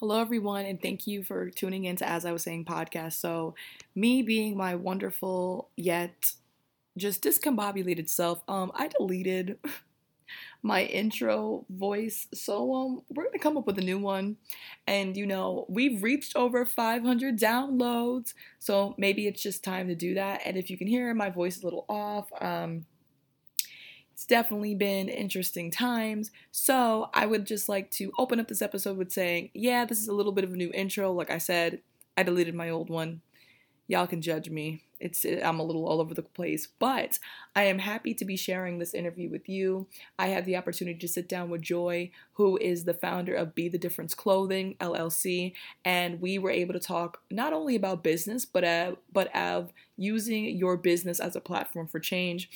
Hello, everyone, and thank you for tuning in to As I Was Saying podcast. So, me being my wonderful yet just discombobulated self, um, I deleted my intro voice. So, um, we're gonna come up with a new one, and you know, we've reached over 500 downloads, so maybe it's just time to do that. And if you can hear my voice a little off, um, it's definitely been interesting times. So I would just like to open up this episode with saying, yeah, this is a little bit of a new intro. Like I said, I deleted my old one. Y'all can judge me. It's I'm a little all over the place, but I am happy to be sharing this interview with you. I had the opportunity to sit down with Joy, who is the founder of Be the Difference Clothing LLC, and we were able to talk not only about business, but uh, but of using your business as a platform for change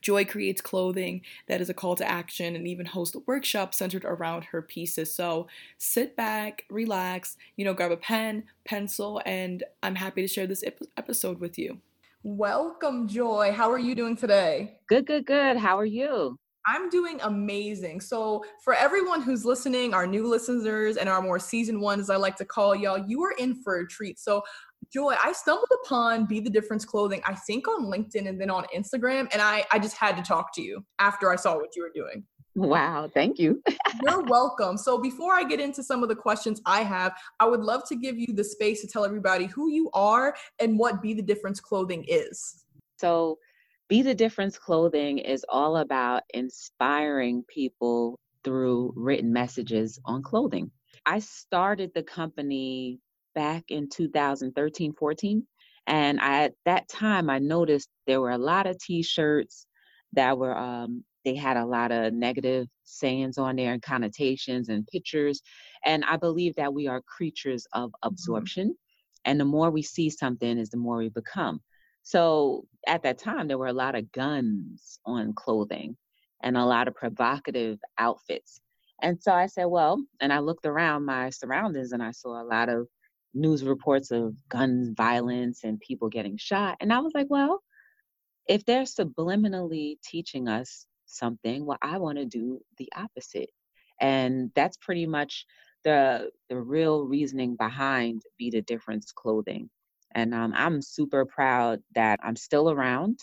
Joy creates clothing that is a call to action and even hosts a workshop centered around her pieces. So sit back, relax, you know, grab a pen, pencil, and I'm happy to share this episode with you. Welcome, Joy. How are you doing today? Good, good, good. How are you? I'm doing amazing. So, for everyone who's listening, our new listeners and our more seasoned ones, I like to call y'all, you are in for a treat. So, Joy, I stumbled upon Be the Difference Clothing, I think on LinkedIn and then on Instagram. And I, I just had to talk to you after I saw what you were doing. Wow, thank you. You're welcome. So, before I get into some of the questions I have, I would love to give you the space to tell everybody who you are and what Be the Difference Clothing is. So, Be the Difference Clothing is all about inspiring people through written messages on clothing. I started the company back in 2013, 14. And I, at that time, I noticed there were a lot of T-shirts that were um, they had a lot of negative sayings on there and connotations and pictures. And I believe that we are creatures of mm-hmm. absorption, mm-hmm. and the more we see something, is the more we become. So at that time, there were a lot of guns on clothing and a lot of provocative outfits. And so I said, well, and I looked around my surroundings and I saw a lot of news reports of gun violence and people getting shot. And I was like, well, if they're subliminally teaching us something, well, I want to do the opposite. And that's pretty much the the real reasoning behind Be the Difference clothing. And um, I'm super proud that I'm still around.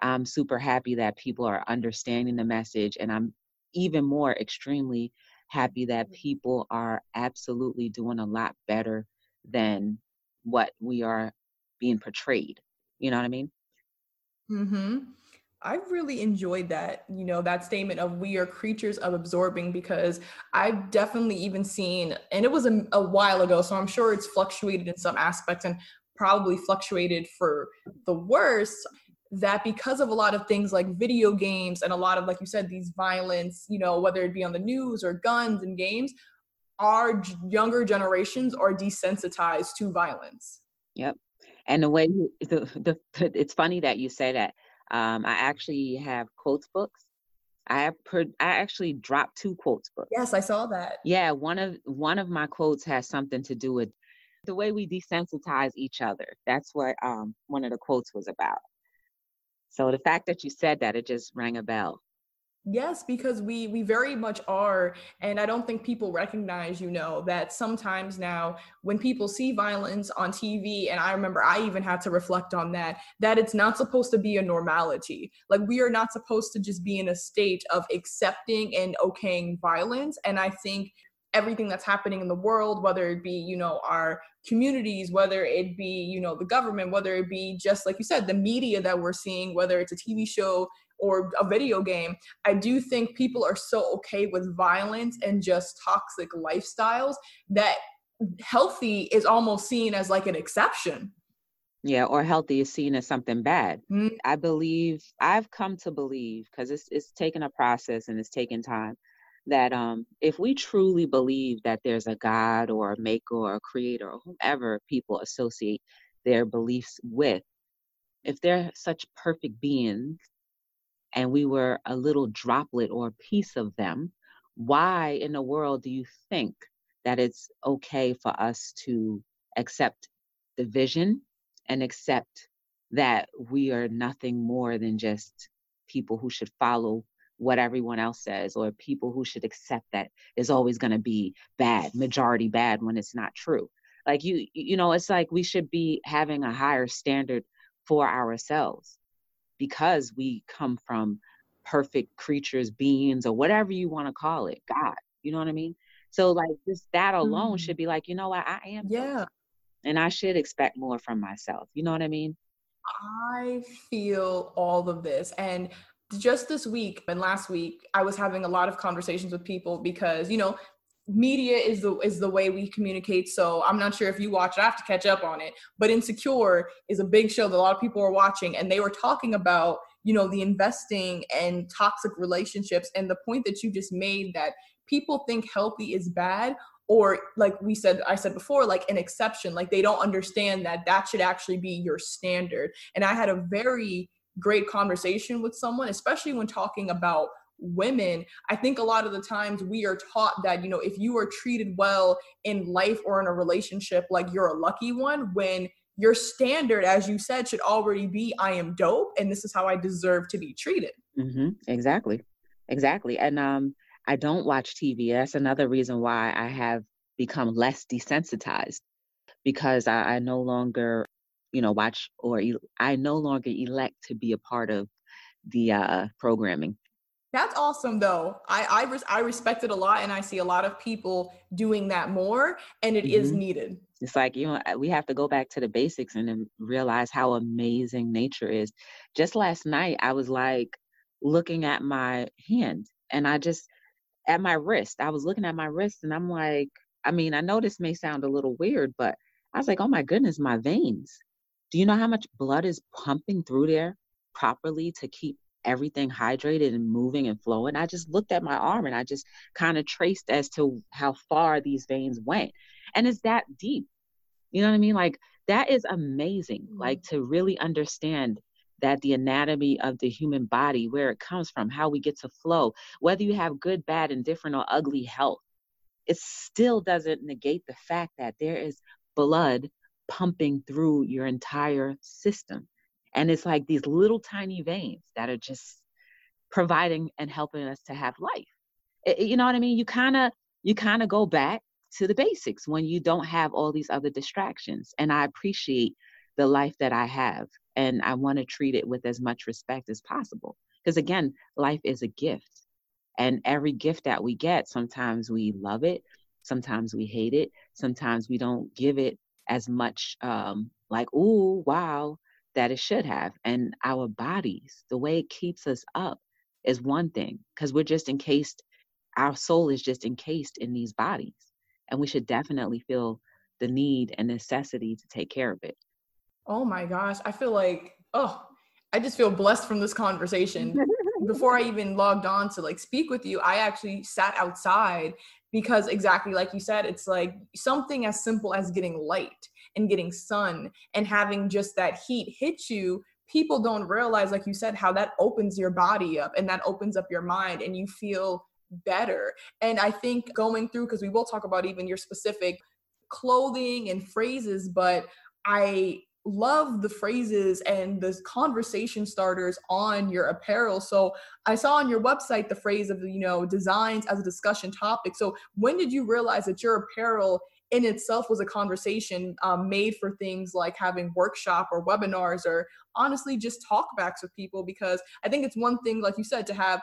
I'm super happy that people are understanding the message, and I'm even more extremely happy that people are absolutely doing a lot better than what we are being portrayed. You know what I mean? Hmm. I really enjoyed that, you know, that statement of we are creatures of absorbing because I've definitely even seen, and it was a, a while ago, so I'm sure it's fluctuated in some aspects and probably fluctuated for the worse that because of a lot of things like video games and a lot of like you said these violence you know whether it be on the news or guns and games our younger generations are desensitized to violence. Yep. And the way the, the it's funny that you say that. Um, I actually have quotes books. I have per, I actually dropped two quotes books. Yes, I saw that. Yeah, one of one of my quotes has something to do with the way we desensitize each other. That's what um, one of the quotes was about. So the fact that you said that, it just rang a bell. Yes, because we we very much are and I don't think people recognize, you know, that sometimes now when people see violence on TV and I remember I even had to reflect on that that it's not supposed to be a normality. Like we are not supposed to just be in a state of accepting and okaying violence and I think everything that's happening in the world whether it be you know our communities whether it be you know the government whether it be just like you said the media that we're seeing whether it's a tv show or a video game, I do think people are so okay with violence and just toxic lifestyles that healthy is almost seen as like an exception. Yeah, or healthy is seen as something bad. Mm-hmm. I believe I've come to believe because it's it's taken a process and it's taken time that um if we truly believe that there's a God or a maker or a creator or whoever people associate their beliefs with, if they're such perfect beings and we were a little droplet or a piece of them, why in the world do you think that it's okay for us to accept division and accept that we are nothing more than just people who should follow what everyone else says or people who should accept that is always going to be bad majority bad when it's not true? Like you you know it's like we should be having a higher standard for ourselves because we come from perfect creatures beings or whatever you want to call it god you know what i mean so like just that alone mm. should be like you know what i am yeah and i should expect more from myself you know what i mean I feel all of this. And just this week and last week, I was having a lot of conversations with people because, you know, media is the is the way we communicate. So i'm not sure if you watch it i have to catch up on it. But insecure is a big show that a lot of people are watching and they were talking about you know the investing and toxic relationships and the point that you just made that people think healthy is bad or like we said i said before like an exception like they don't understand that that should actually be your standard. And i had a very great conversation with someone, especially when talking about women i think a lot of the times we are taught that you know if you are treated well in life or in a relationship like you're a lucky one when your standard as you said should already be i am dope and this is how i deserve to be treated. Mm-hmm. exactly. Exactly. And um i don't watch tv that's another reason why i have become less desensitized because I, I no longer you know watch or i no longer elect to be a part of the uh programming that's awesome though. I I, res- I respect it a lot and i see a lot of people doing that more and it mm-hmm. is needed. It's like you know we have to go back to the basics and then realize how amazing nature is. Just last night i was like looking at my hand and i just at my wrist. I was looking at my wrist and i'm like i mean i know this may sound a little weird but i was like oh my goodness my veins. Do you know how much blood is pumping through there properly to keep everything hydrated and moving and flowing? I just looked at my arm and I just kind of traced as to how far these veins went. And it's that deep. You know what I mean? Like that is amazing. Mm-hmm. Like to really understand that the anatomy of the human body, where it comes from, how we get to flow, whether you have good, bad, indifferent, or ugly health, it still doesn't negate the fact that there is blood pumping through your entire system. And it's like these little tiny veins that are just providing and helping us to have life. It, you know what I mean? You kind of you kind of go back to the basics when you don't have all these other distractions. And I appreciate the life that I have and I want to treat it with as much respect as possible. Because again, life is a gift. And every gift that we get, sometimes we love it, sometimes we hate it, sometimes we don't give it as much um, like, ooh, wow, that it should have. And our bodies, the way it keeps us up is one thing, because we're just encased, our soul is just encased in these bodies. And we should definitely feel the need and necessity to take care of it. Oh my gosh. I feel like, oh, I just feel blessed from this conversation. Before I even logged on to like speak with you, I actually sat outside because exactly like you said it's like something as simple as getting light and getting sun and having just that heat hit you people don't realize like you said how that opens your body up and that opens up your mind and you feel better and i think going through because we will talk about even your specific clothing and phrases but i love the phrases and the conversation starters on your apparel. So I saw on your website the phrase of, you know, designs as a discussion topic. So when did you realize that your apparel in itself was a conversation um, made for things like having workshop or webinars or honestly just talkbacks with people because i think it's one thing like you said to have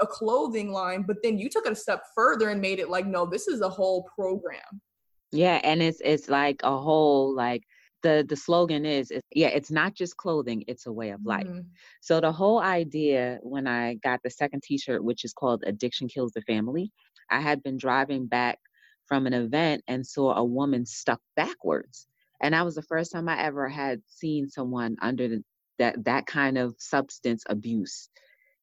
a clothing line but then you took it a step further and made it like no this is a whole program yeah and it's it's like a whole like the the slogan is, is yeah it's not just clothing it's a way of life mm-hmm. so the whole idea when i got the second t-shirt which is called addiction kills the family i had been driving back from an event and saw a woman stuck backwards and that was the first time i ever had seen someone under the, that that kind of substance abuse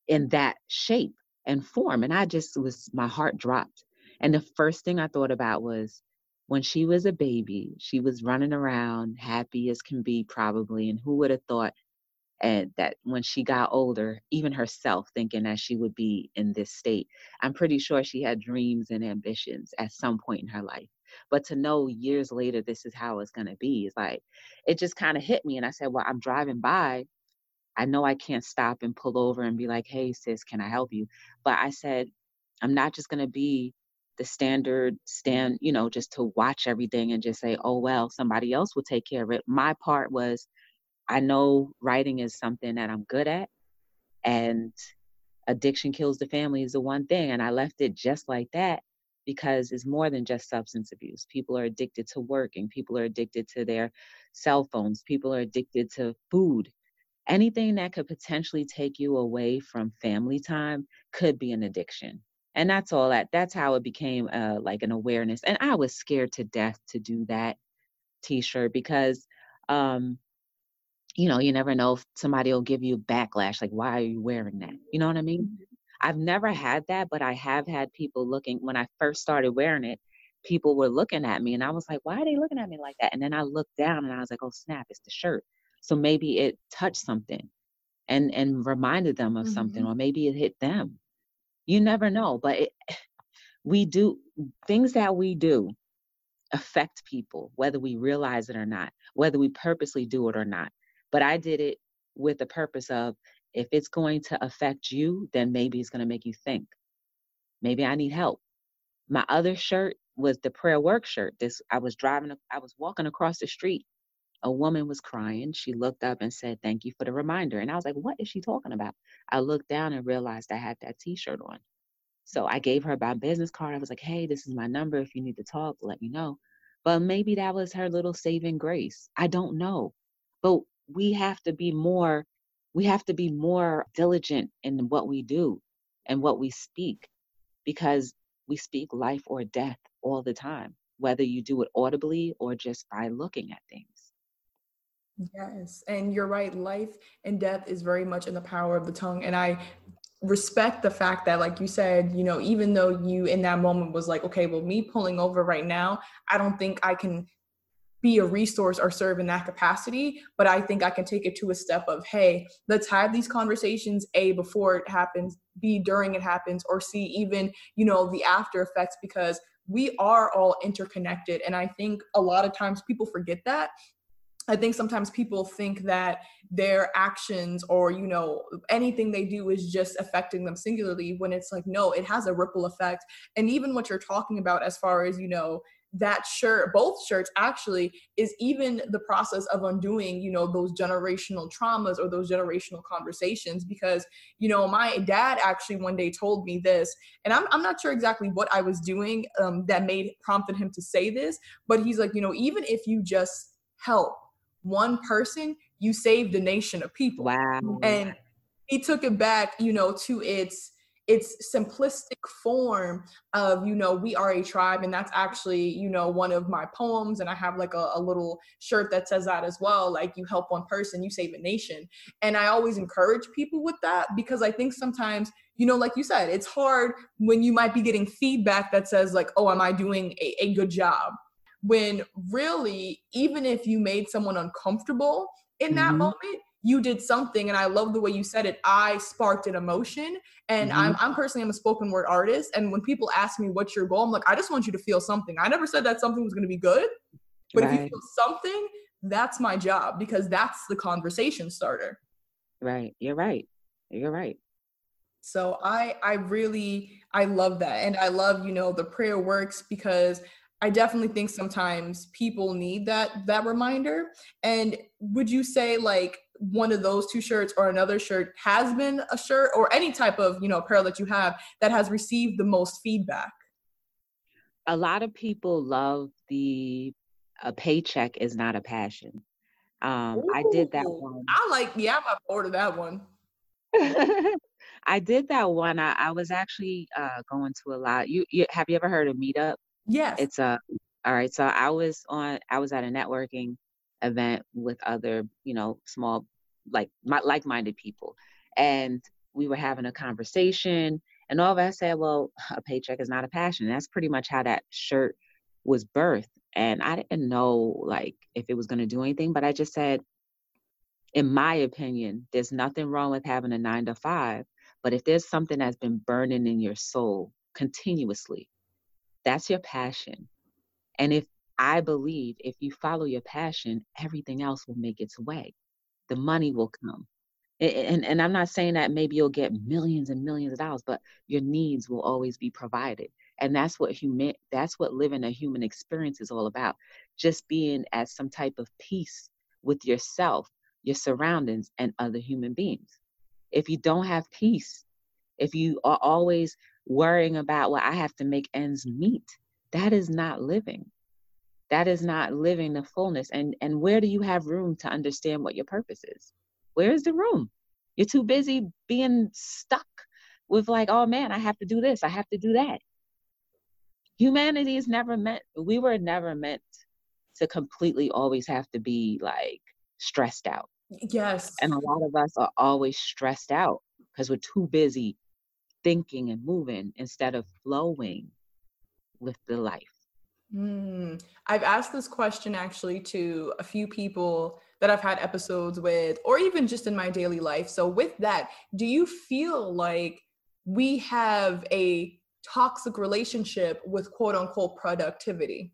in that shape and form and i just was my heart dropped and the first thing i thought about was when she was a baby, she was running around happy as can be, probably. And who would have thought and that when she got older, even herself thinking that she would be in this state, I'm pretty sure she had dreams and ambitions at some point in her life. But to know years later this is how it's going to be is like, it just kind of hit me. And I said, Well, I'm driving by I know I can't stop and pull over and be like, hey, sis, can I help you? But I said, I'm not just going to be the standard stand, you know, just to watch everything and just say, oh, well, somebody else will take care of it. My part was, I know writing is something that I'm good at. And addiction kills the family is the one thing. And I left it just like that because it's more than just substance abuse. People are addicted to working, people are addicted to their cell phones, people are addicted to food. Anything that could potentially take you away from family time could be an addiction. And that's all that that's how it became uh, like an awareness. And I was scared to death to do that t-shirt because um you know, you never know if somebody will give you backlash like why are you wearing that? You know what I mean? Mm-hmm. I've never had that, but I have had people looking when I first started wearing it, people were looking at me and I was like, why are they looking at me like that? And then I looked down and I was like, oh snap, it's the shirt. So maybe it touched something and and reminded them of mm-hmm. something or maybe it hit them. You never know, but it, we do things that we do affect people whether we realize it or not, whether we purposely do it or not. But I did it with the purpose of if it's going to affect you, then maybe it's going to make you think. Maybe I need help. My other shirt was the prayer work shirt. This I was driving, I was walking across the street. A woman was crying. She looked up and said, Thank you for the reminder. And I was like, What is she talking about? I looked down and realized I had that t shirt on. So I gave her my business card. I was like, Hey, this is my number. If you need to talk, let me know. But maybe that was her little saving grace. I don't know. But we have to be more we have to be more diligent in what we do and what we speak because we speak life or death all the time, whether you do it audibly or just by looking at things. Yes, and you're right. Life and death is very much in the power of the tongue. And I respect the fact that, like you said, you know, even though you in that moment was like, okay, well, me pulling over right now, I don't think I can be a resource or serve in that capacity but i think i can take it to a step of hey let's have these conversations a before it happens b during it happens or c even you know the after effects because we are all interconnected and i think a lot of times people forget that. I think sometimes people think that their actions or you know anything they do is just affecting them singularly when it's like no it has a ripple effect. And even what you're talking about as far as you know that shirt both shirts actually is even the process of undoing you know those generational traumas or those generational conversations because you know my dad actually one day told me this and i'm, I'm not sure exactly what i was doing um, that made prompted him to say this but he's like you know even if you just help one person you saved a nation of people. Wow. And he took it back you know to its its simplistic form of you know we are a tribe and that's actually you know one of my poems and i have like a, a, little shirt that says that as well like you help one person you save a nation and i always encourage people with that because i think sometimes you know like you said it's hard when you might be getting feedback that says like oh am i doing a, a good job when really even if you made someone uncomfortable in that mm-hmm. moment you did something and i love the way you said it i sparked an emotion. And mm-hmm. I'm, I'm personally i'm a spoken word artist. And when people ask me what's your goal? I'm like i just want you to feel something. I never said that something was going to be good but right. if you feel something that's my job because that's the conversation starter. Right. You're right. You're right. So i i really i love that. And i love you know the prayer works because I definitely think sometimes people need that that reminder. And would you say like one of those two shirts or another shirt has been a shirt or any type of you know apparel that you have that has received the most feedback? A lot of people love the a paycheck is not a passion. Um Ooh, i did that one. I like yeah i'm order that one. I did that one. I, I was actually uh going to a lot. You, you have you ever heard of meetup? Yes. It's a all right so i was on i was at a networking event with other, you know, small, like my, like-minded people, and we were having a conversation. And all of us said, "Well, a paycheck is not a passion." And that's pretty much how that shirt was birthed. And I didn't know like if it was going to do anything, but I just said, in my opinion, there's nothing wrong with having a nine to five. But if there's something that's been burning in your soul continuously, that's your passion. And if I believe if you follow your passion, everything else will make its way. The money will come. and and i'm not saying that maybe you'll get millions and millions of dollars but your needs will always be provided and that's what human that's what living a human experience is all about just being at some type of peace with yourself your surroundings and other human beings if you don't have peace if you are always worrying about well i have to make ends meet that is not living that is not living the fullness and and where do you have room to understand what your purpose is? Where's the room? You're too busy being stuck with like oh man i have to do this i have to do that. Humanity is never meant we were never meant to completely always have to be like stressed out. Yes. And a lot of us are always stressed out because we're too busy thinking and moving instead of flowing with the life Mm. I've asked this question actually to a few people that I've had episodes with, or even just in my daily life. So, with that, do you feel like we have a toxic relationship with quote unquote productivity?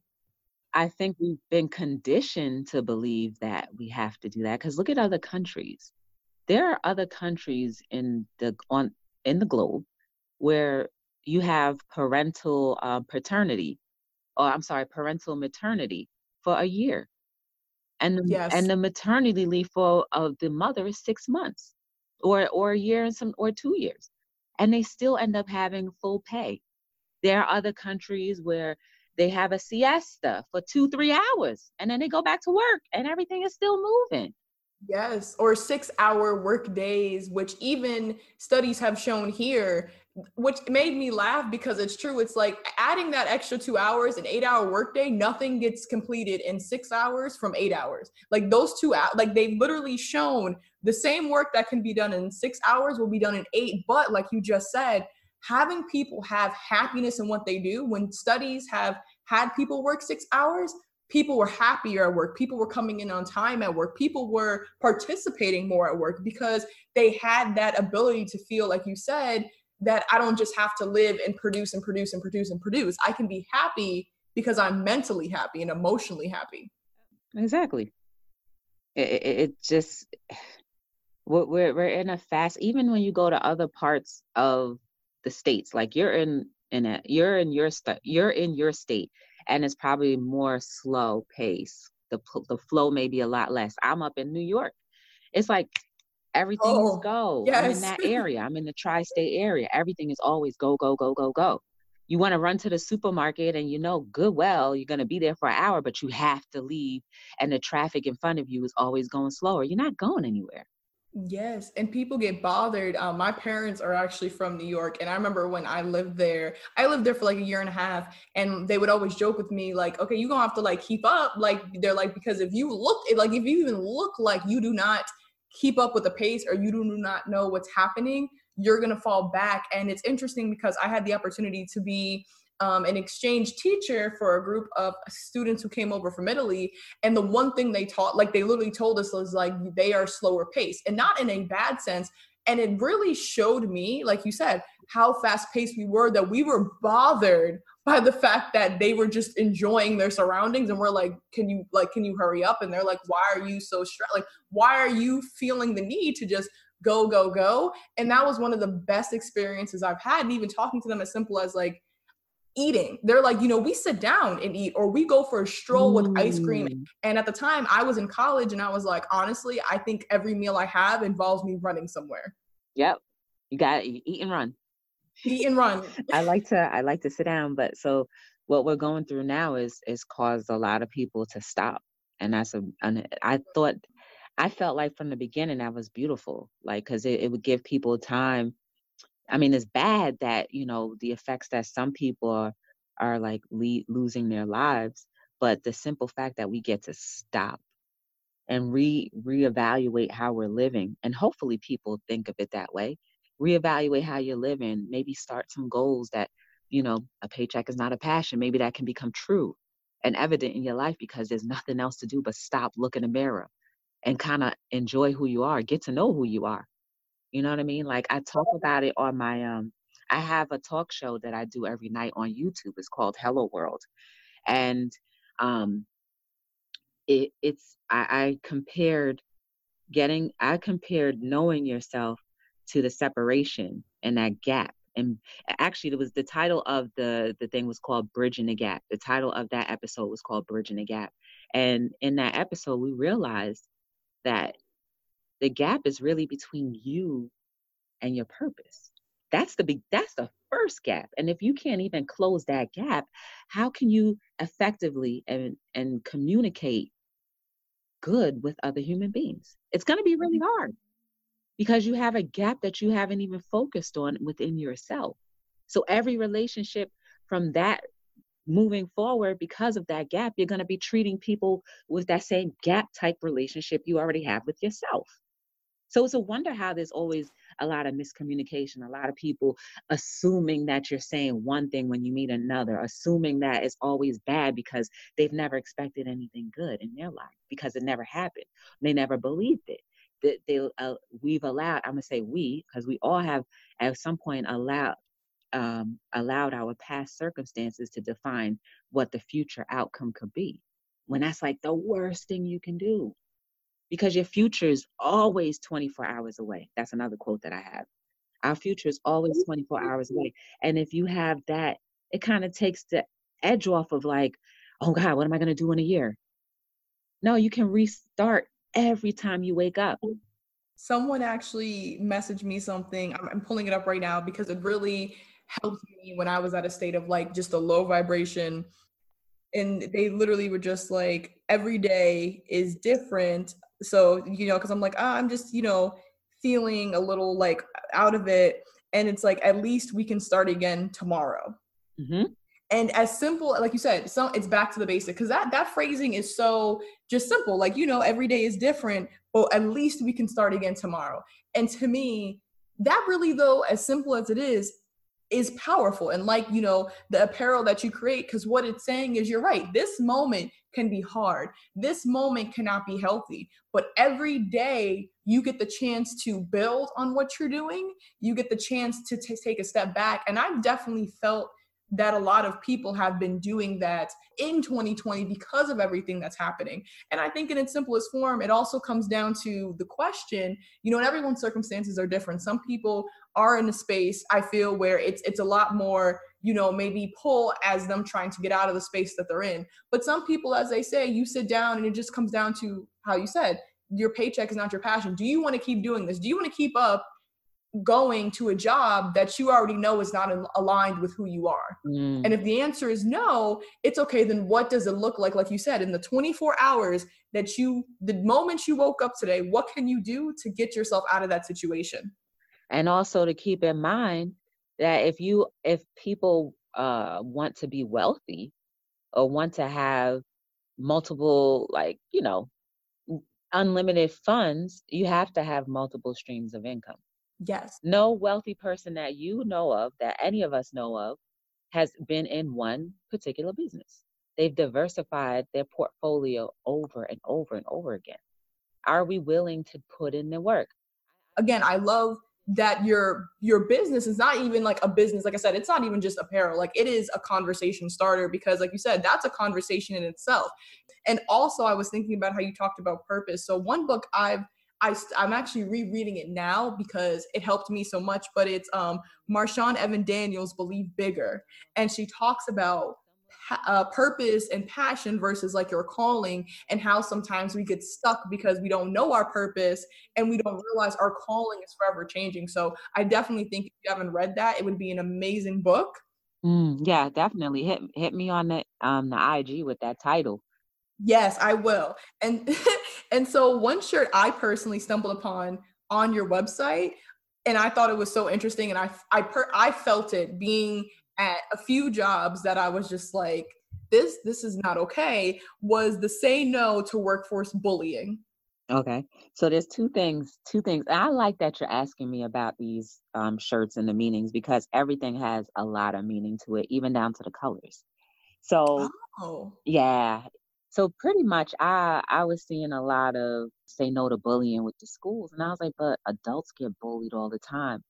I think we've been conditioned to believe that we have to do that because look at other countries. There are other countries in the on in the globe where you have parental uh, paternity or I'm sorry, parental maternity for a year. And the, yes. and the maternity leave for of the mother is six months or or a year and some or two years. And they still end up having full pay. There are other countries where they have a siesta for two, three hours and then they go back to work and everything is still moving. Yes, or six hour work days, which even studies have shown here which made me laugh because it's true. It's like adding that extra two hours, an eight hour workday, nothing gets completed in six hours from eight hours. Like those two like they've literally shown the same work that can be done in six hours will be done in eight. But like you just said, having people have happiness in what they do, when studies have had people work six hours, people were happier at work people were coming in on time at work people were participating more at work because they had that ability to feel like you said that I don't just have to live and produce and produce and produce and produce. I can be happy because I'm mentally happy and emotionally happy. Exactly. It, it, it just we're we're in a fast. Even when you go to other parts of the states, like you're in in a you're in your state you're in your state, and it's probably more slow pace. The the flow may be a lot less. I'm up in New York. It's like Everything oh, is go. Yes. I'm in that area. I'm in the tri-state area. Everything is always go, go, go, go, go. You want to run to the supermarket and you know good well you're going to be there for an hour, but you have to leave and the traffic in front of you is always going slower. You're not going anywhere. Yes, and people get bothered. Um, my parents are actually from New York, and I remember when I lived there. I lived there for like a year and a half, and they would always joke with me like, "Okay, you're gonna have to like keep up." Like they're like, because if you look, like if you even look like you do not keep up with the pace or you do not know what's happening, you're going to fall back. And it's interesting because I had the opportunity to be um, an exchange teacher for a group of students who came over from Italy. And the one thing they taught, like they literally told us, was like they are slower pace and not in a bad sense. And it really showed me, like you said, how fast paced we were, that we were bothered by the fact that they were just enjoying their surroundings and we're like can you like can you hurry up? And they're like why are you so stressed like why are you feeling the need to just go go go? And that was one of the best experiences i've had. And even talking to them as simple as like eating they're like you know we sit down and eat or we go for a stroll with ice cream. Mm. and at the time i was in college and i was like honestly i think every meal i have involves me running somewhere. Yep. You got to eat and run eat and run. I like to I like to sit down, but so what we're going through now is is caused a lot of people to stop, and that's a. An, I thought I felt like from the beginning that was beautiful, like because it, it would give people time. I mean, it's bad that you know the effects that some people are are like le- losing their lives, but the simple fact that we get to stop and re reevaluate how we're living, and hopefully people think of it that way reevaluate how you're living, maybe start some goals that, you know, a paycheck is not a passion. Maybe that can become true and evident in your life because there's nothing else to do but stop, look in the mirror and kind of enjoy who you are, get to know who you are. You know what I mean? Like I talk about it on my um I have a talk show that I do every night on YouTube. It's called Hello World. And um it, it's I, I compared getting I compared knowing yourself to the separation and that gap. And actually, it was the title of the the thing was called "Bridging the Gap." The title of that episode was called "Bridging the Gap." And in that episode, we realized that the gap is really between you and your purpose. That's the big. That's the first gap. And if you can't even close that gap, how can you effectively and and communicate good with other human beings? It's going to be really mm-hmm. hard because you have a gap that you haven't even focused on within yourself. So every relationship from that moving forward because of that gap, you're going to be treating people with that same gap type relationship you already have with yourself. So it's a wonder how there's always a lot of miscommunication, a lot of people assuming that you're saying one thing when you meet another, assuming that it's always bad because they've never expected anything good in their life because it never happened. They never believed it that they uh, we've allowed i'm going to say we because we all have at some point allowed um, allowed our past circumstances to define what the future outcome could be. When that's like the worst thing you can do because your future is always 24 hours away. That's another quote that i have. Our future is always 24 hours away and if you have that it kind of takes the edge off of like oh god what am i going to do in a year? No you can restart every time you wake up. Someone actually messaged me something. I'm, I'm pulling it up right now because it really helped me when I was at a state of like just a low vibration. And they literally were just like, every day is different. So, you know, because I'm like, oh, I'm just, you know, feeling a little like out of it. And it's like, at least we can start again tomorrow. Mm-hmm and as simple like you said so it's back to the basic because that that phrasing is so just simple like you know every day is different but at least we can start again tomorrow. And to me that really though as simple as it is is powerful. And like you know the apparel that you create because what it's saying is you're right this moment can be hard. This moment cannot be healthy. But every day you get the chance to build on what you're doing. You get the chance to t- take a step back. And i've definitely felt that a lot of people have been doing that in 2020 because of everything that's happening. And I think in its simplest form, it also comes down to the question, you know, and everyone's circumstances are different. Some people are in a space I feel where it's it's a lot more, you know, maybe pull as them trying to get out of the space that they're in. But some people, as they say, you sit down and it just comes down to how you said, your paycheck is not your passion. Do you want to keep doing this? Do you want to keep up going to a job that you already know is not aligned with who you are? Mm. And if the answer is no, it's okay. Then what does it look like? Like you said, in the 24 hours that you, the moment you woke up today, what can you do to get yourself out of that situation? And also to keep in mind that if you, if people uh, want to be wealthy or want to have multiple, like, you know, unlimited funds, you have to have multiple streams of income. Yes. No wealthy person that you know of, that any of us know of, has been in one particular business. They've diversified their portfolio over and over and over again. Are we willing to put in the work? Again, I love that your your business is not even like a business like i said it's not even just apparel like it is a conversation starter because like you said that's a conversation in itself and also i was thinking about how you talked about purpose so one book i've I, I'm actually rereading it now because it helped me so much. But it's um, Marshawn Evans Daniels' Believe Bigger. And she talks about uh, purpose and passion versus like your calling and how sometimes we get stuck because we don't know our purpose and we don't realize our calling is forever changing. So I definitely think if you haven't read that, it would be an amazing book. Mm, yeah, definitely hit hit me on the um the IG with that title. Yes, I will. And and so one shirt I personally stumbled upon on your website and I thought it was so interesting and I I per, I felt it being at a few jobs that I was just like this this is not okay was the say no to workforce bullying. Okay. So there's two things, two things. And I like that you're asking me about these um, shirts and the meanings because everything has a lot of meaning to it, even down to the colors. So oh. yeah, so pretty much I I was seeing a lot of say no to bullying with the schools. And I was like, but adults get bullied all the time.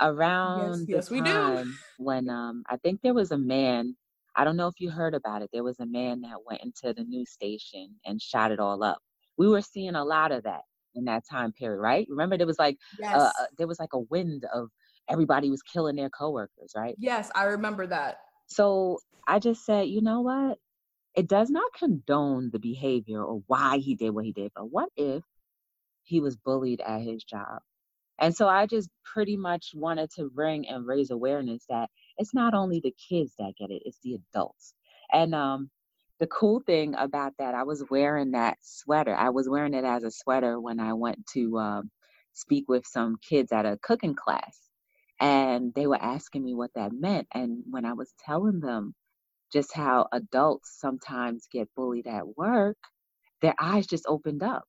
Around yes, yes, the time when um I think there was a man, I don't know if you heard about it. There was a man that went into the news station and shot it all up. We were seeing a lot of that in that time period, right? Remember, there was like Yes. uh, there was like a wind of everybody was killing their coworkers, right? yes, I remember that. So I just said, you know what? It does not condone the behavior or why he did what he did, but what if he was bullied at his job? And so I just pretty much wanted to bring and raise awareness that it's not only the kids that get it, it's the adults. And um, the cool thing about that, I was wearing that sweater. I was wearing it as a sweater when I went to um, speak with some kids at a cooking class. And they were asking me what that meant. And when I was telling them just how adults sometimes get bullied at work, their eyes just opened up.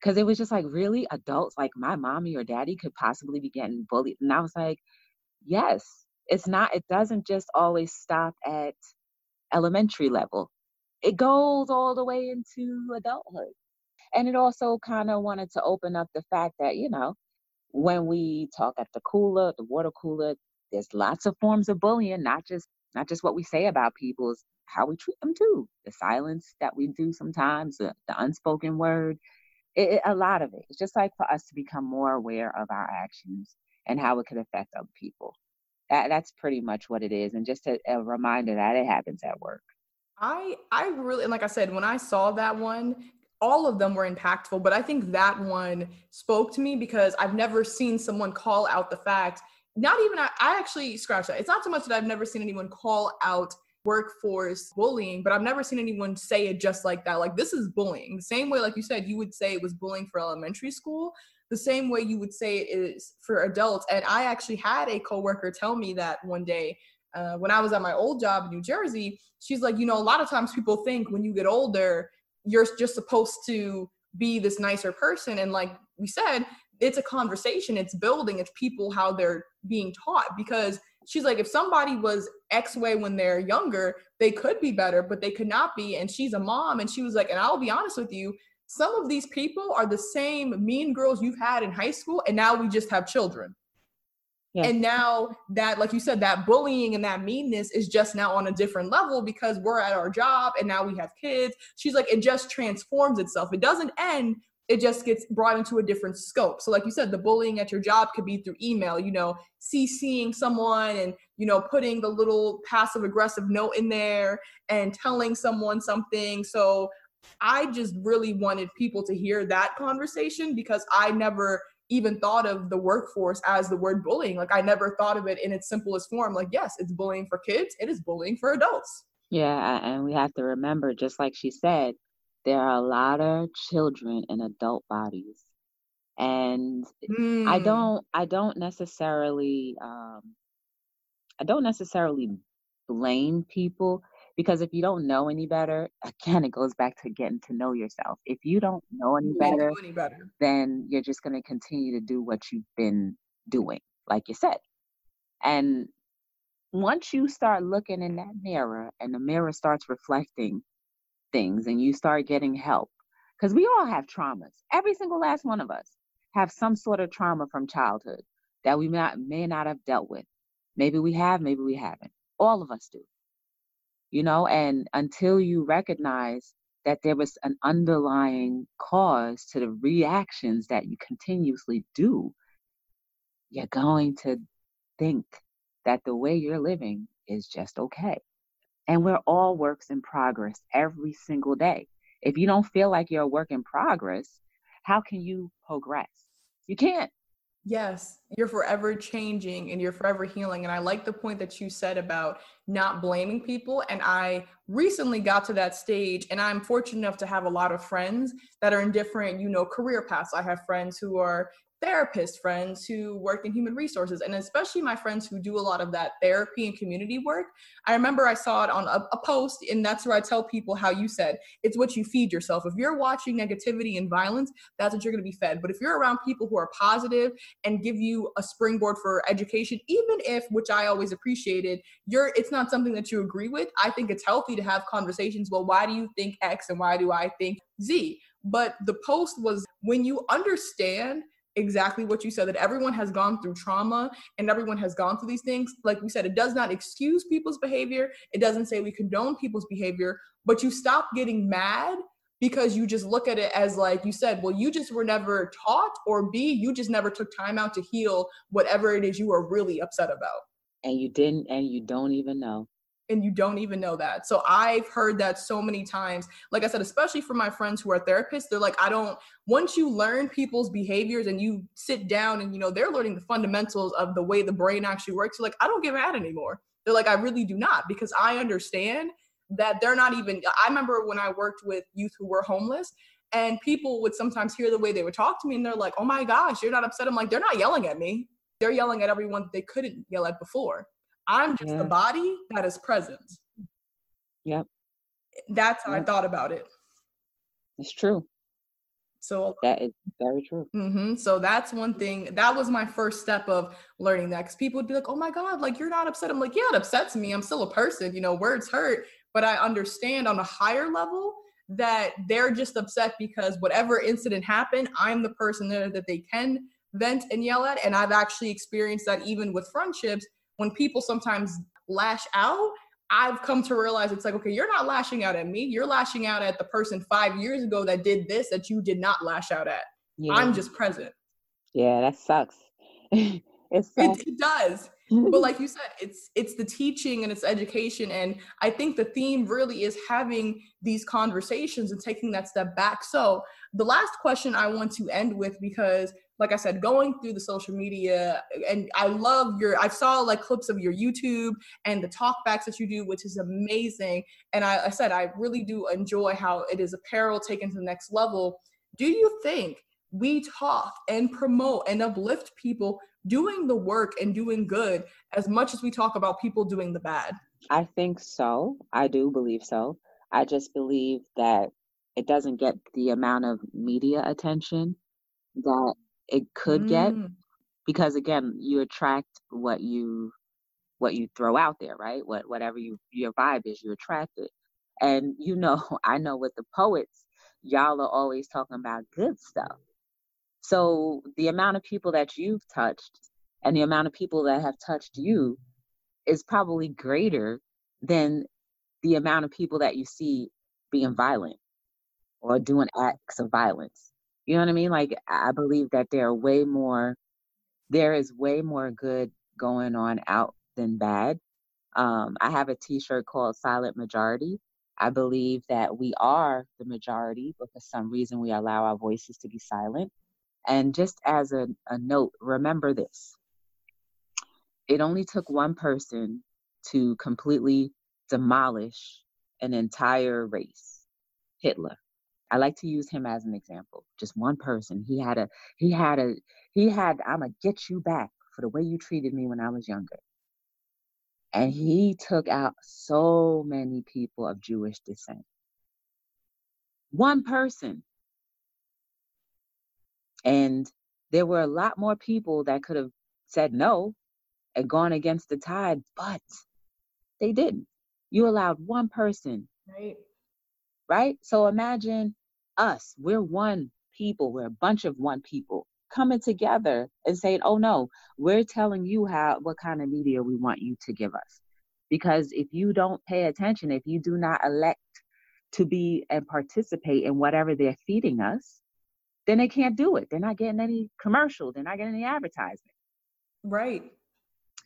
Because it was just like, really? Adults, like my mommy or daddy, could possibly be getting bullied. And I was like, yes, it's not, it doesn't just always stop at elementary level, it goes all the way into adulthood. And it also kind of wanted to open up the fact that, you know, when we talk at the cooler, the water cooler, there's lots of forms of bullying, not just not just what we say about people, is how we treat them too. The silence that we do sometimes, the, the unspoken word, it, it- a lot of it. It's just like for us to become more aware of our actions and how it could affect other people. That that's pretty much what it is, and just a, a reminder that it happens at work. I I really and like I said, when I saw that one, all of them were impactful, but I think that one spoke to me because I've never seen someone call out the fact. Not even I, I actually scratch that. It's not so much that I've never seen anyone call out workforce bullying, but I've never seen anyone say it just like that. Like this is bullying. The same way, like you said, you would say it was bullying for elementary school. The same way you would say it is for adults. And I actually had a coworker tell me that one day uh, when I was at my old job in New Jersey, she's like, you know, a lot of times people think when you get older, you're just supposed to be this nicer person. And like we said, it's a conversation, it's building, it's people how they're being taught. Because she's like, if somebody was X way when they're younger, they could be better, but they could not be. And she's a mom. And she was like, and I'll be honest with you, some of these people are the same mean girls you've had in high school, and now we just have children. Yeah. And now that, like you said, that bullying and that meanness is just now on a different level because we're at our job and now we have kids. She's like, it just transforms itself. It doesn't end, it just gets brought into a different scope. So, like you said, the bullying at your job could be through email, you know, CCing someone and, you know, putting the little passive aggressive note in there and telling someone something. So, I just really wanted people to hear that conversation because I never even thought of the workforce as the word bullying. Like I never thought of it in its simplest form. Like, yes, it's bullying for kids, it is bullying for adults. Yeah, and we have to remember, just like she said, there are a lot of children in adult bodies, and I Mm, don't, I don't necessarily, um, I don't necessarily blame people because if you don't know any better, again, it goes back to getting to know yourself. If you don't know any you better, do any better. then you're just going to continue to do what you've been doing, like you said. And once you start looking in that mirror and the mirror starts reflecting things and you start getting help, because we all have traumas. Every single last one of us have some sort of trauma from childhood that we may not, may not have dealt with. Maybe we have, maybe we haven't. All of us do. You know, and until you recognize that there was an underlying cause to the reactions that you continuously do, you're going to think that the way you're living is just okay. And we're all works in progress every single day. If you don't feel like you're a work in progress, how can you progress? You can't. Yes, you're forever changing and you're forever healing. And I like the point that you said about not blaming people. And I recently got to that stage, and I'm fortunate enough to have a lot of friends that are in different, you know, career paths. I have friends who are therapists, friends who work in human resources, and especially my friends who do a lot of that therapy and community work. I remember I saw it on a, a post, and that's where I tell people how you said it's what you feed yourself. If you're watching negativity and violence, that's what you're going to be fed. But if you're around people who are positive and give you a springboard for education, even if, which I always appreciated, you're it's not something that you agree with. I think it's healthy to have conversations. Well, why do you think X and why do I think Z? But the post was when you understand exactly what you said that everyone has gone through trauma and everyone has gone through these things. Like we said it does not excuse people's behavior. It doesn't say we condone people's behavior but you stop getting mad because you just look at it as like you said, well, you just were never taught, or B, you just never took time out to heal whatever it is you are really upset about. And you didn't, and you don't even know and you don't even know that. So I've heard that so many times. Like I said, especially for my friends who are therapists, they're like, I don't, once you learn people's behaviors and you sit down and, you know, they're learning the fundamentals of the way the brain actually works, like, I don't get mad anymore. They're like, I really do not because I understand that they're not even, I remember when I worked with youth who were homeless and people would sometimes hear the way they would talk to me and they're like, oh my gosh, you're not upset. I'm like, they're not yelling at me. They're yelling at everyone that they couldn't yell at before I'm just yeah. the body that is present. Yep. That's how yep. I thought about it. It's true. So that is very true. Mm-hmm. So that's one thing. That was my first step of learning that because people would be like, "Oh my god, like you're not upset." I'm like, "Yeah, it upsets me. I'm still a person. You know, words hurt." But I understand on a higher level that they're just upset because whatever incident happened, I'm the person there that they can vent and yell at. And I've actually experienced that even with friendships when people sometimes lash out, I've come to realize it's like, okay, you're not lashing out at me. You're lashing out at the person five years ago that did this that you did not lash out at. Yeah. I'm just present. Yeah, that sucks. it, it does. but like you said, it's it's the teaching and it's education. And I think the theme really is having these conversations and taking that step back. So the last question I want to end with, because like I said, going through the social media, and I love your. I saw like clips of your YouTube and the talkbacks that you do, which is amazing. And I, I said I really do enjoy how it is apparel taken to the next level. Do you think we talk and promote and uplift people doing the work and doing good as much as we talk about people doing the bad? I think so. I do believe so. I just believe that it doesn't get the amount of media attention that it could mm. get because again you attract what you what you throw out there right? What whatever you your vibe is you attract it. And you know i know with the poets y'all are always talking about good stuff. So the amount of people that you've touched and the amount of people that have touched you is probably greater than the amount of people that you see being violent or doing acts of violence you know what I mean? Like I believe that there are way more there is way more good going on out than bad. Um, I have a t-shirt called Silent Majority. I believe that we are the majority, but for some reason we allow our voices to be silent. And just as a, a note, remember this. It only took one person to completely demolish an entire race, Hitler. I like to use him as an example. Just one person. He had a he had a he had I'm gonna get you back for the way you treated me when I was younger. And he took out so many people of Jewish descent. One person. And there were a lot more people that could have said no and gone against the tide, but they didn't. You allowed one person. Right. Right? So imagine us. We're one people. We're a bunch of one people coming together and saying, "Oh no, we're telling you how what kind of media we want you to give us." Because if you don't pay attention, if you do not elect to be and participate in whatever they're feeding us, then they can't do it. They're not getting any commercial. They're not getting any advertisement. Right.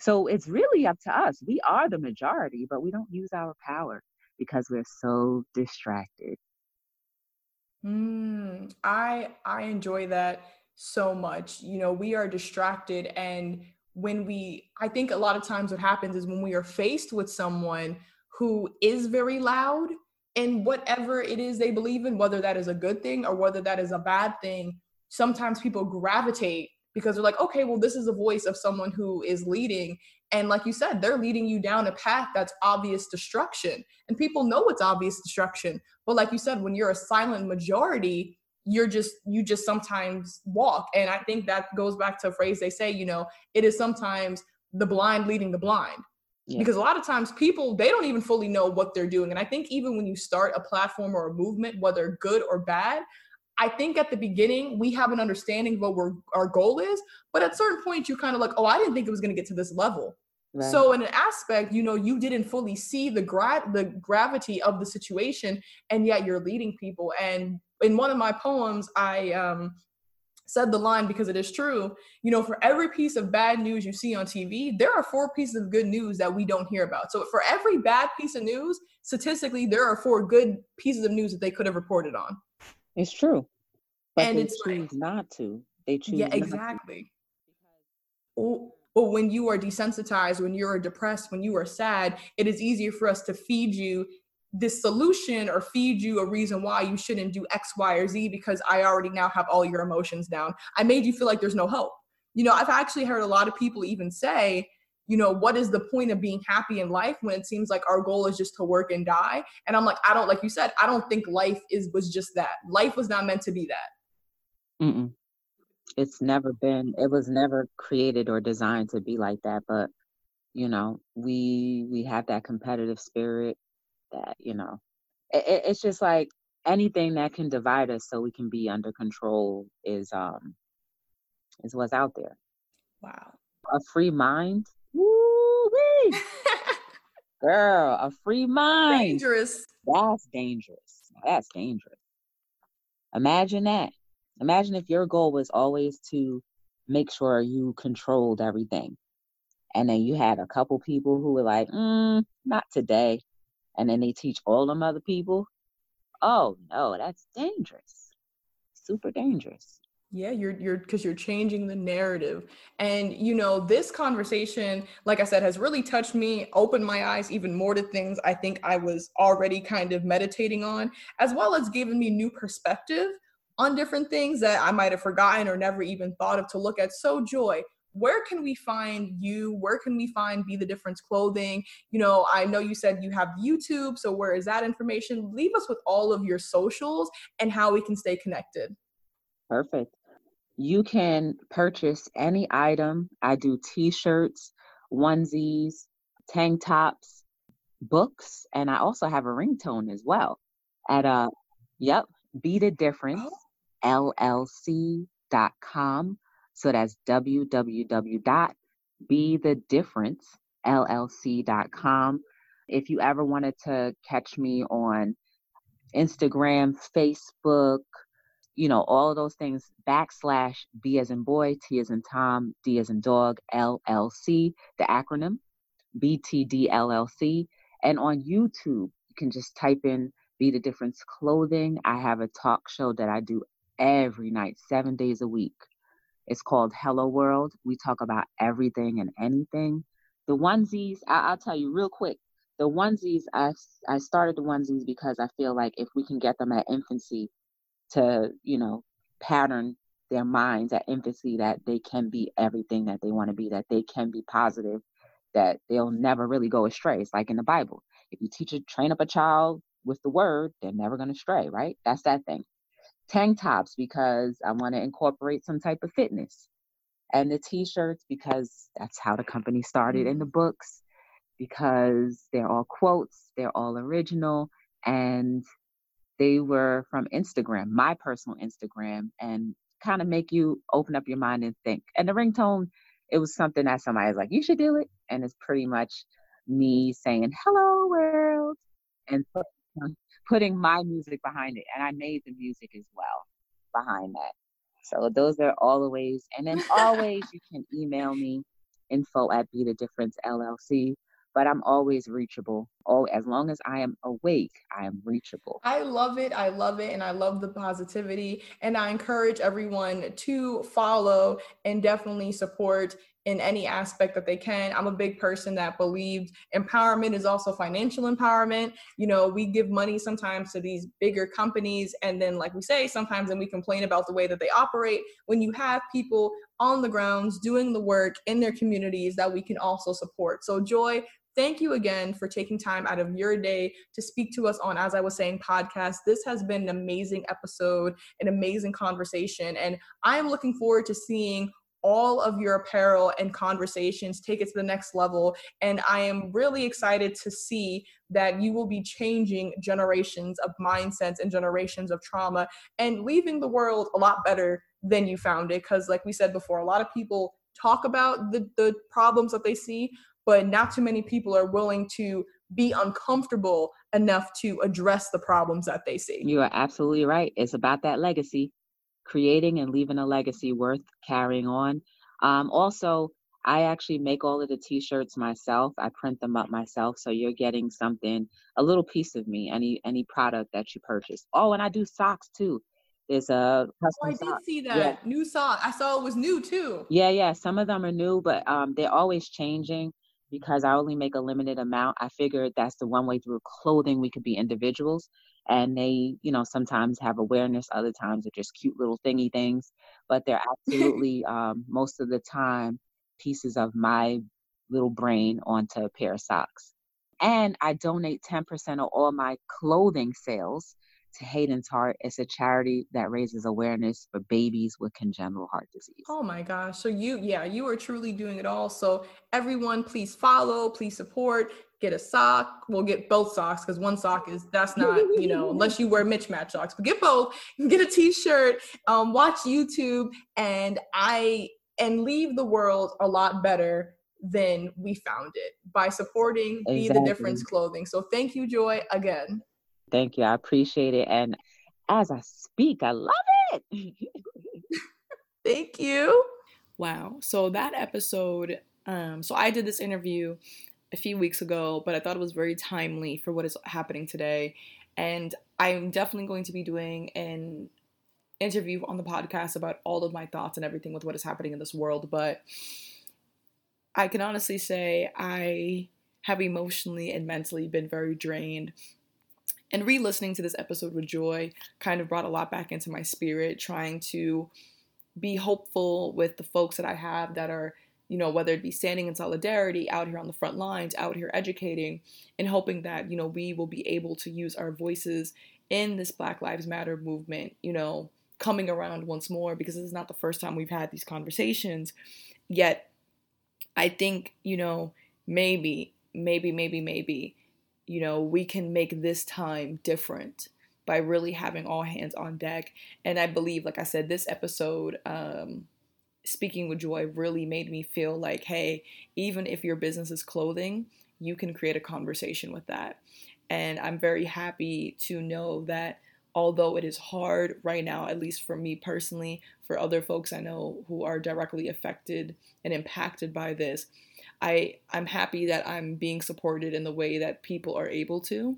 So it's really up to us. We are the majority, but we don't use our power because we're so distracted. Mm, I I enjoy that so much. You know, we are distracted and when we I think a lot of times what happens is when we are faced with someone who is very loud and whatever it is they believe in, whether that is a good thing or whether that is a bad thing, sometimes people gravitate because they're like, okay, well, this is a voice of someone who is leading. And like you said, they're leading you down a path that's obvious destruction. And people know it's obvious destruction. But like you said, when you're a silent majority, you're just, you just sometimes walk. And I think that goes back to a phrase they say, you know, it is sometimes the blind leading the blind. Yeah. Because a lot of times people, they don't even fully know what they're doing. And I think even when you start a platform or a movement, whether good or bad, I think at the beginning we have an understanding of what we're, our goal is, but at certain points you're kind of like, oh, I didn't think it was going to get to this level. Right. So in an aspect, you know, you didn't fully see the gra- the gravity of the situation, and yet you're leading people. And in one of my poems, I um, said the line because it is true. You know, for every piece of bad news you see on TV, there are four pieces of good news that we don't hear about. So for every bad piece of news, statistically, there are four good pieces of news that they could have reported on. It's true, but and they it's like, not to. They choose. Yeah, exactly. Oh, but when you are desensitized, when you're depressed, when you are sad, it is easier for us to feed you this solution or feed you a reason why you shouldn't do X, Y, or Z because I already now have all your emotions down. I made you feel like there's no hope. You know, I've actually heard a lot of people even say, you know, what is the point of being happy in life when it seems like our goal is just to work and die? And I'm like, I don't, like you said, I don't think life is was just that. Life was not meant to be that. Mm-mm. It's never been. It was never created or designed to be like that. But you know, we we have that competitive spirit that you know it, it's just like anything that can divide us so we can be under control is um is what's out there wow a free mind girl a free mind dangerous that's dangerous that's dangerous imagine that imagine if your goal was always to make sure you controlled everything and then you had a couple people who were like mm, not today and then they teach all them other people. Oh no, that's dangerous. Super dangerous. Yeah, you're you're because you're changing the narrative. And you know, this conversation, like I said, has really touched me, opened my eyes even more to things I think I was already kind of meditating on, as well as given me new perspective on different things that I might have forgotten or never even thought of to look at. So joy, where can we find you? Where can we find Be the Difference clothing? You know, I know you said you have YouTube, so where is that information? Leave us with all of your socials and how we can stay connected. Perfect. You can purchase any item. I do t shirts, onesies, tank tops, books, and I also have a ringtone as well at uh yep, Be the Difference oh. LLC.com so that's www.bethedifferencellc.com. If you ever wanted to catch me on Instagram, Facebook, you know, all of those things, backslash B as in boy, T as in Tom, D as in dog, LLC, the acronym, BTDLLC. And on YouTube, you can just type in Be the Difference Clothing. I have a talk show that I do every night, seven days a week. It's called Hello World. We talk about everything and anything. The onesies, I, will tell you real quick. The onesies, I, I started the onesies because I feel like if we can get them at infancy to, you know, pattern their minds at infancy that they can be everything that they want to be, that they can be positive, that they'll never really go astray. It's like in the Bible. If you teach a train up a child with the word, they're never going to stray, right? That's that thing tank tops because I want to incorporate some type of fitness, and the t shirts because that's how the company started, in the mm-hmm. books because they're all quotes, they're all original, and they were from Instagram, my personal Instagram, and kind of make you open up your mind and think. And the ringtone, it was something that somebody was like, you should do it. And it's pretty much me saying, hello, world, and putting my music behind it. And I made the music as well behind that. So those are all the ways. And then always you can email me info at Be the Difference LLC. But I'm always reachable. Oh, as long as I am awake, I am reachable. I love it. I love it. And I love the positivity. And I encourage everyone to follow and definitely support in any aspect that they can. I'm a big person that believes empowerment is also financial empowerment. You know, we give money sometimes to these bigger companies, and then, like we say, sometimes then we complain about the way that they operate. When you have people on the grounds doing the work in their communities that we can also support. So, Joy, thank you again for taking time out of your day to speak to us on as i was saying podcast this has been an amazing episode an amazing conversation and i'm looking forward to seeing all of your apparel and conversations, take it to the next level. And I am really excited to see that you will be changing generations of mindsets and generations of trauma and leaving the world a lot better than you found it. Because, like we said before, a lot of people talk about the, the problems that they see, but not too many people are willing to be uncomfortable enough to address the problems that they see. You are absolutely right. It's about that legacy, creating and leaving a legacy worth carrying on. Um, also, I actually make all of the t-shirts myself. I print them up myself. So you're getting something, a little piece of me, any any product that you purchase. Oh, and I do socks too. There's a oh, I did sock. see that yeah. new sock. I saw it was new too. Yeah, yeah. Some of them are new, but um, they're always changing because I only make a limited amount. I figured that's the one way through clothing we could be individuals. And they, you know, sometimes have awareness, other times are just cute little thingy things. But they're absolutely um, most of the time pieces of my little brain onto a pair of socks. And I donate 10% of all my clothing sales to Hayden's Heart. It's a charity that raises awareness for babies with congenital heart disease. Oh my gosh. So you, yeah, you are truly doing it all. So everyone, please follow, please support, get a sock. We'll get both socks because one sock is, that's not, you know, unless you wear mismatch socks, but get both, get a t-shirt, um, watch YouTube and I, and leave the world a lot better than we found it by supporting exactly. Be the Difference clothing. So thank you, Joy, again. Thank you. I appreciate it. And as I speak, I love it. thank you. Wow. So that episode, um, so I did this interview a few weeks ago, but I thought it was very timely for what is happening today. And I'm definitely going to be doing an interview on the podcast about all of my thoughts and everything with what is happening in this world, but I can honestly say I have emotionally and mentally been very drained. And re listening to this episode with Joy kind of brought a lot back into my spirit, trying to be hopeful with the folks that I have that are, you know, whether it be standing in solidarity out here on the front lines, out here educating, and hoping that, you know, we will be able to use our voices in this Black Lives Matter movement, you know, coming around once more because this is not the first time we've had these conversations. Yet, I think, you know, maybe, maybe, maybe, maybe, you know, we can make this time different by really having all hands on deck. And I believe, like I said, this episode, um, speaking with joy really made me feel like, hey, even if your business is clothing, you can create a conversation with that. And I'm very happy to know that although it is hard right now, at least for me personally, for other folks I know who are directly affected and impacted by this, I, I'm happy that I'm being supported in the way that people are able to.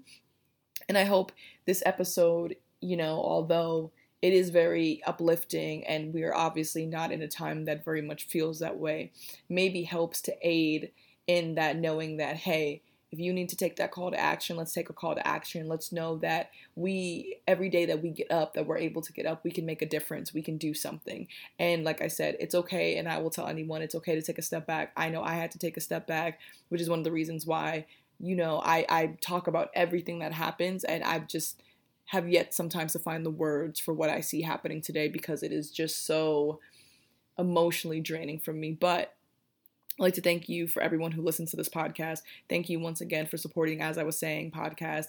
And I hope this episode, you know, although it is very uplifting and we are obviously not in a time that very much feels that way, maybe helps to aid in that knowing that, hey, if you need to take that call to action, let's take a call to action. Let's know that we, every day that we get up, that we're able to get up, we can make a difference. We can do something. And like I said, it's okay. And I will tell anyone it's okay to take a step back. I know I had to take a step back, which is one of the reasons why, you know, I, I talk about everything that happens and I've just have yet sometimes to find the words for what I see happening today because it is just so emotionally draining for me. But I'd like to thank you for everyone who listens to this podcast. Thank you once again for supporting, as I was saying, podcast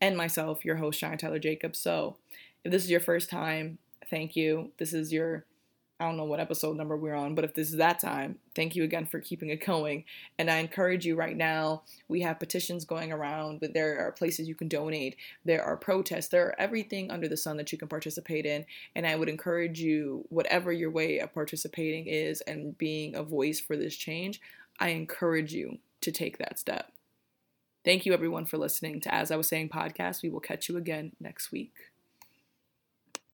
and myself, your host, Shine Tyler Jacobs. So, if this is your first time, thank you. This is your I don't know what episode number we're on, but if this is that time, thank you again for keeping it going. And I encourage you right now, we have petitions going around, but there are places you can donate, there are protests, there are everything under the sun that you can participate in. And I would encourage you, whatever your way of participating is and being a voice for this change, I encourage you to take that step. Thank you everyone for listening to As I Was Saying podcast. We will catch you again next week.